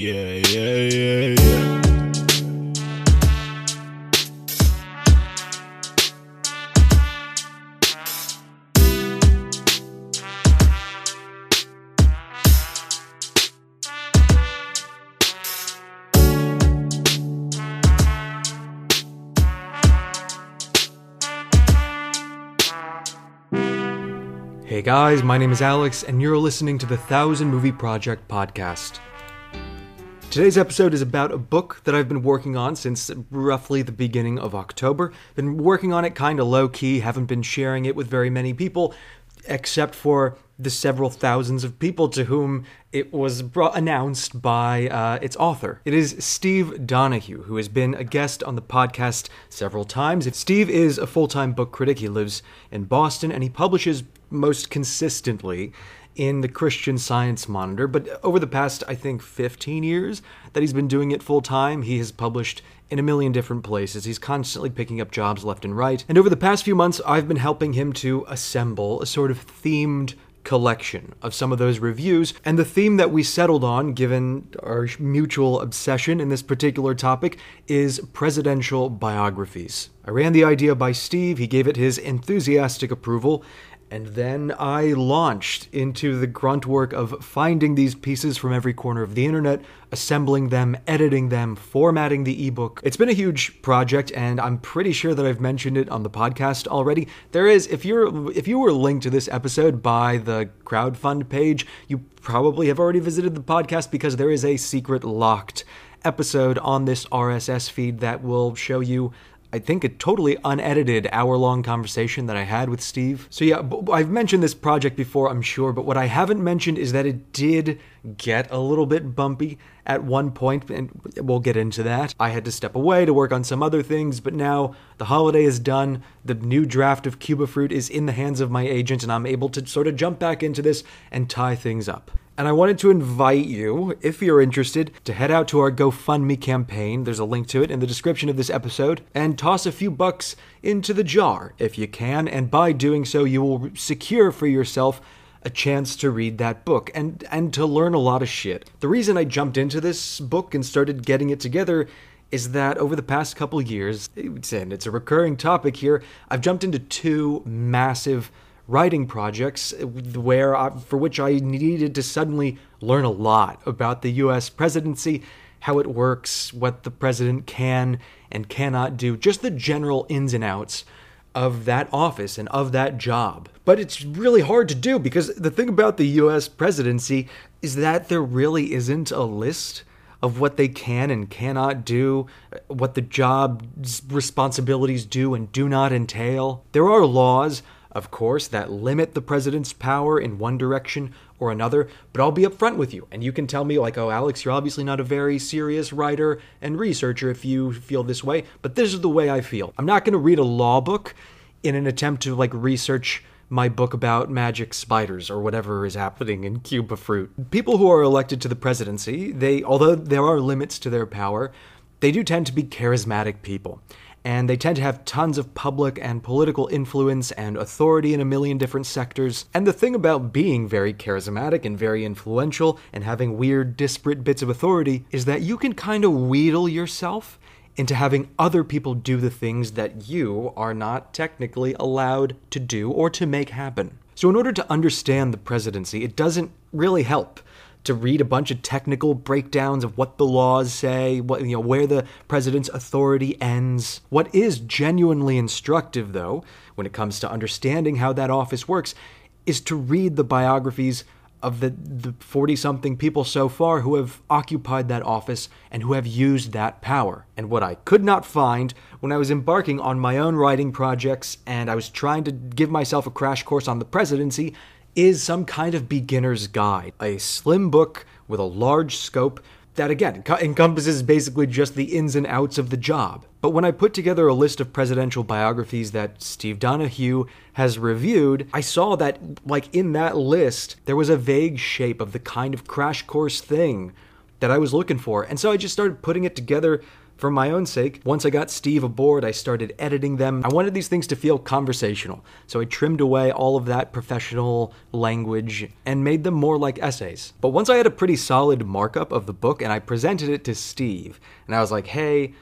Yeah, yeah, yeah, yeah. Hey guys, my name is Alex, and you're listening to the Thousand Movie Project podcast. Today's episode is about a book that I've been working on since roughly the beginning of October. Been working on it kind of low key, haven't been sharing it with very many people, except for the several thousands of people to whom it was brought, announced by uh, its author. It is Steve Donoghue, who has been a guest on the podcast several times. Steve is a full time book critic. He lives in Boston and he publishes most consistently in the Christian Science Monitor. But over the past, I think, 15 years that he's been doing it full time, he has published in a million different places. He's constantly picking up jobs left and right. And over the past few months, I've been helping him to assemble a sort of themed collection of some of those reviews. And the theme that we settled on, given our mutual obsession in this particular topic, is presidential biographies. I ran the idea by Steve, he gave it his enthusiastic approval, and then I launched into the grunt work of finding these pieces from every corner of the internet, assembling them, editing them, formatting the ebook. It's been a huge project and I'm pretty sure that I've mentioned it on the podcast already. There is if you're if you were linked to this episode by the crowdfund page, you probably have already visited the podcast because there is a secret locked episode on this RSS feed that will show you I think a totally unedited hour long conversation that I had with Steve. So, yeah, I've mentioned this project before, I'm sure, but what I haven't mentioned is that it did get a little bit bumpy at one point, and we'll get into that. I had to step away to work on some other things, but now the holiday is done. The new draft of Cuba Fruit is in the hands of my agent, and I'm able to sort of jump back into this and tie things up. And I wanted to invite you, if you're interested, to head out to our GoFundMe campaign. There's a link to it in the description of this episode. And toss a few bucks into the jar if you can. And by doing so, you will secure for yourself a chance to read that book and, and to learn a lot of shit. The reason I jumped into this book and started getting it together is that over the past couple years, and it's a recurring topic here, I've jumped into two massive writing projects uh, where I, for which I needed to suddenly learn a lot about the US presidency, how it works, what the president can and cannot do, just the general ins and outs of that office and of that job. But it's really hard to do because the thing about the US presidency is that there really isn't a list of what they can and cannot do, uh, what the job's responsibilities do and do not entail. There are laws of course, that limit the president's power in one direction or another, but I'll be upfront with you. And you can tell me, like, oh, Alex, you're obviously not a very serious writer and researcher if you feel this way, but this is the way I feel. I'm not going to read a law book in an attempt to, like, research my book about magic spiders or whatever is happening in Cuba Fruit. People who are elected to the presidency, they, although there are limits to their power, they do tend to be charismatic people and they tend to have tons of public and political influence and authority in a million different sectors. And the thing about being very charismatic and very influential and having weird, disparate bits of authority is that you can kind of wheedle yourself into having other people do the things that you are not technically allowed to do or to make happen. So, in order to understand the presidency, it doesn't really help to read a bunch of technical breakdowns of what the laws say, what you know, where the president's authority ends. What is genuinely instructive though, when it comes to understanding how that office works, is to read the biographies of the the 40 something people so far who have occupied that office and who have used that power. And what I could not find when I was embarking on my own writing projects and I was trying to give myself a crash course on the presidency is some kind of beginner's guide, a slim book with a large scope that again encompasses basically just the ins and outs of the job. But when I put together a list of presidential biographies that Steve Donoghue has reviewed, I saw that, like, in that list, there was a vague shape of the kind of crash course thing that I was looking for. And so I just started putting it together For my own sake, once I got Steve aboard, I started editing them. I wanted these things to feel conversational, so I trimmed away all of that professional language and made them more like essays. But once I had a pretty solid markup of the book and I presented it to Steve, and I was like, hey,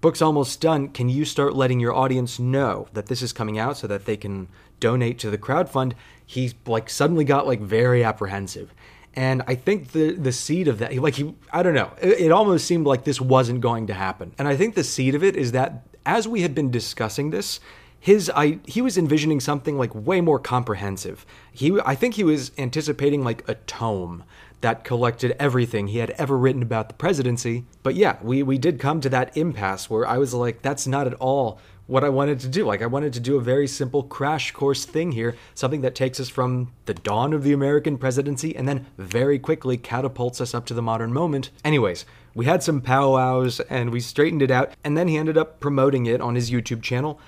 book's almost done. Can you start letting your audience know that this is coming out so that they can donate to the crowdfund? He like suddenly got like very apprehensive. And I think the the seed of that, like he, I don't know, it, it almost seemed like this wasn't going to happen. And I think the seed of it is that as we had been discussing this, his I he was envisioning something like way more comprehensive. He I think he was anticipating like a tome that collected everything he had ever written about the presidency. But yeah, we we did come to that impasse where I was like that's not at all what I wanted to do. Like, I wanted to do a very simple crash course thing here, something that takes us from the dawn of the American presidency and then very quickly catapults us up to the modern moment. Anyways, we had some powwows and we straightened it out, and then he ended up promoting it on his YouTube channel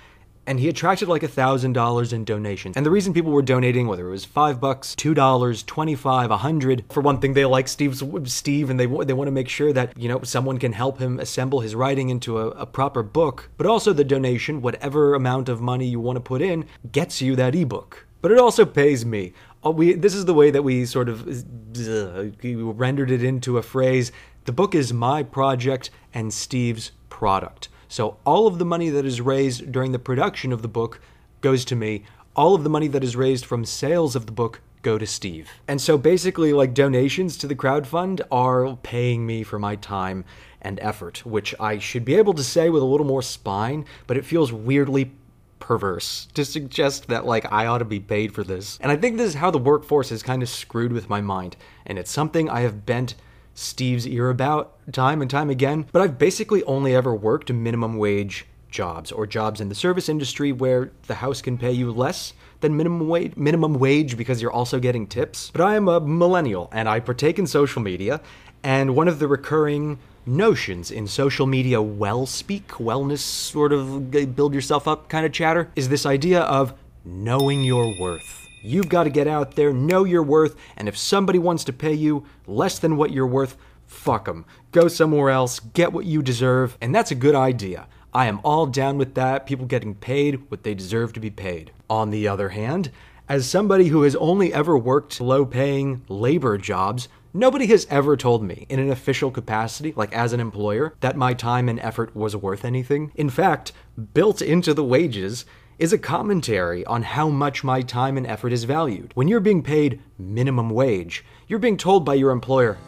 and he attracted like a thousand dollars in donations. And the reason people were donating, whether it was five bucks, two dollars, twenty-five, a hundred, for one thing, they like Steve's Steve, and they they want to make sure that you know someone can help him assemble his writing into a, a proper book. But also the donation, whatever amount of money you want to put in, gets you that ebook. But it also pays me. Uh, we, this is the way that we sort of uh, rendered it into a phrase. The book is my project and Steve's product. So all of the money that is raised during the production of the book goes to me. All of the money that is raised from sales of the book go to Steve. And so basically like donations to the crowd fund are paying me for my time and effort, which I should be able to say with a little more spine, but it feels weirdly perverse to suggest that like I ought to be paid for this. And I think this is how the workforce is kind of screwed with my mind, and it's something I have bent Steve's ear about time and time again, but I've basically only ever worked minimum wage jobs or jobs in the service industry where the house can pay you less than minimum wage minimum wage because you're also getting tips. But I am a millennial and I partake in social media and one of the recurring notions in social media well speak, wellness sort of build yourself up kind of chatter is this idea of knowing your worth. You've got to get out there, know your worth, and if somebody wants to pay you less than what you're worth, fuck them. Go somewhere else, get what you deserve, and that's a good idea. I am all down with that, people getting paid what they deserve to be paid. On the other hand, as somebody who has only ever worked low paying labor jobs, nobody has ever told me in an official capacity, like as an employer, that my time and effort was worth anything. In fact, built into the wages is a commentary on how much my time and effort is valued. When you're being paid minimum wage, you're being told by your employer,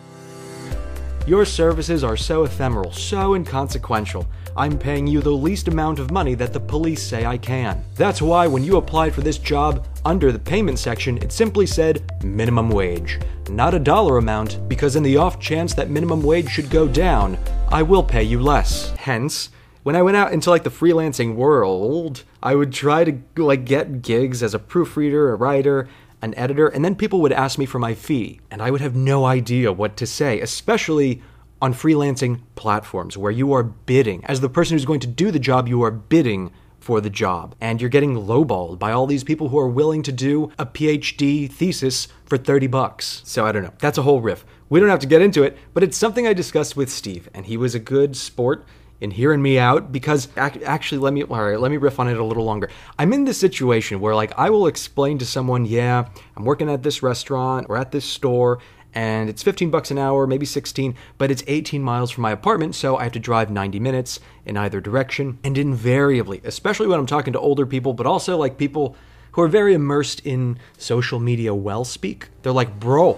Your services are so ephemeral, so inconsequential. I'm paying you the least amount of money that the police say I can. That's why when you applied for this job, under the payment section, it simply said minimum wage, not a dollar amount, because in the off chance that minimum wage should go down, I will pay you less. Hence, when I went out into like the freelancing world, I would try to like get gigs as a proofreader, a writer, an editor, and then people would ask me for my fee, and I would have no idea what to say, especially on freelancing platforms where you are bidding. As the person who's going to do the job, you are bidding for the job. And you're getting lowballed by all these people who are willing to do a PhD thesis for 30 bucks. So I don't know. That's a whole riff. We don't have to get into it, but it's something I discussed with Steve, and he was a good sport in hearing me out because actually let me all right let me riff on it a little longer. I'm in this situation where like i will explain to someone yeah i'm working at this restaurant or at this store and it's 15 bucks an hour maybe 16 but it's 18 miles from my apartment so i have to drive 90 minutes in either direction. And invariably especially when i'm talking to older people but also like people who are very immersed in social media well speak they're like bro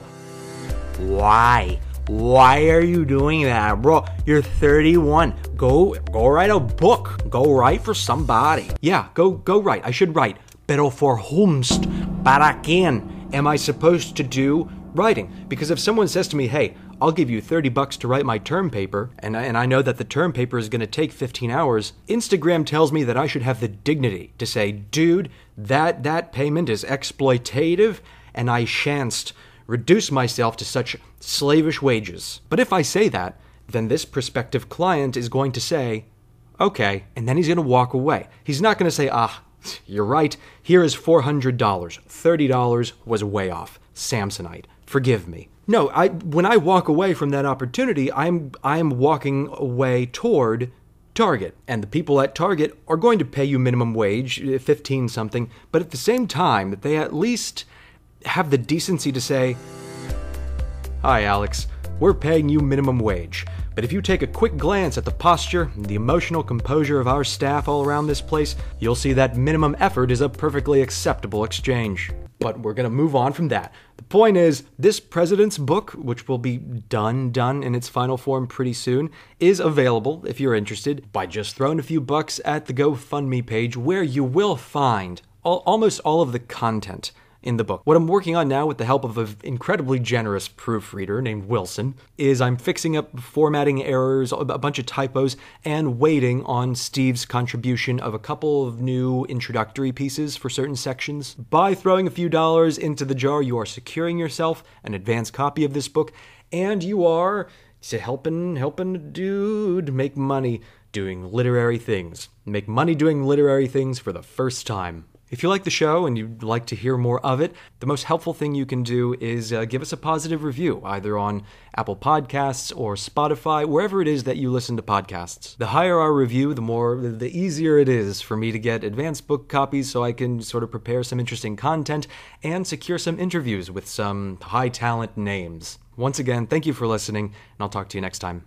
why why are you doing that, bro? You're 31. Go go write a book. Go write for somebody. Yeah, go go write. I should write. Pero for whomst? Para quién am I supposed to do writing? Because if someone says to me, "Hey, I'll give you 30 bucks to write my term paper," and I, and I know that the term paper is going to take 15 hours, Instagram tells me that I should have the dignity to say, "Dude, that that payment is exploitative and I shan't reduce myself to such slavish wages. But if I say that, then this prospective client is going to say, okay, and then he's going to walk away. He's not going to say, ah, you're right, here is $400. $30 was way off. Samsonite, forgive me. No, I when I walk away from that opportunity, I'm I'm walking away toward Target, and the people at Target are going to pay you minimum wage, 15 something, but at the same time, they at least have the decency to say, Hi, Alex, we're paying you minimum wage. But if you take a quick glance at the posture, the emotional composure of our staff all around this place, you'll see that minimum effort is a perfectly acceptable exchange. But we're gonna move on from that. The point is, this president's book, which will be done, done in its final form pretty soon, is available if you're interested by just throwing a few bucks at the GoFundMe page where you will find almost all of the content in the book. What I'm working on now with the help of an incredibly generous proofreader named Wilson is I'm fixing up formatting errors, a bunch of typos, and waiting on Steve's contribution of a couple of new introductory pieces for certain sections. By throwing a few dollars into the jar, you are securing yourself an advance copy of this book, and you are to helping helping a dude make money doing literary things. Make money doing literary things for the first time. If you like the show and you'd like to hear more of it, the most helpful thing you can do is uh, give us a positive review, either on Apple Podcasts or Spotify, wherever it is that you listen to podcasts. The higher our review, the more, the easier it is for me to get advanced book copies so I can sort of prepare some interesting content and secure some interviews with some high talent names. Once again, thank you for listening, and I'll talk to you next time.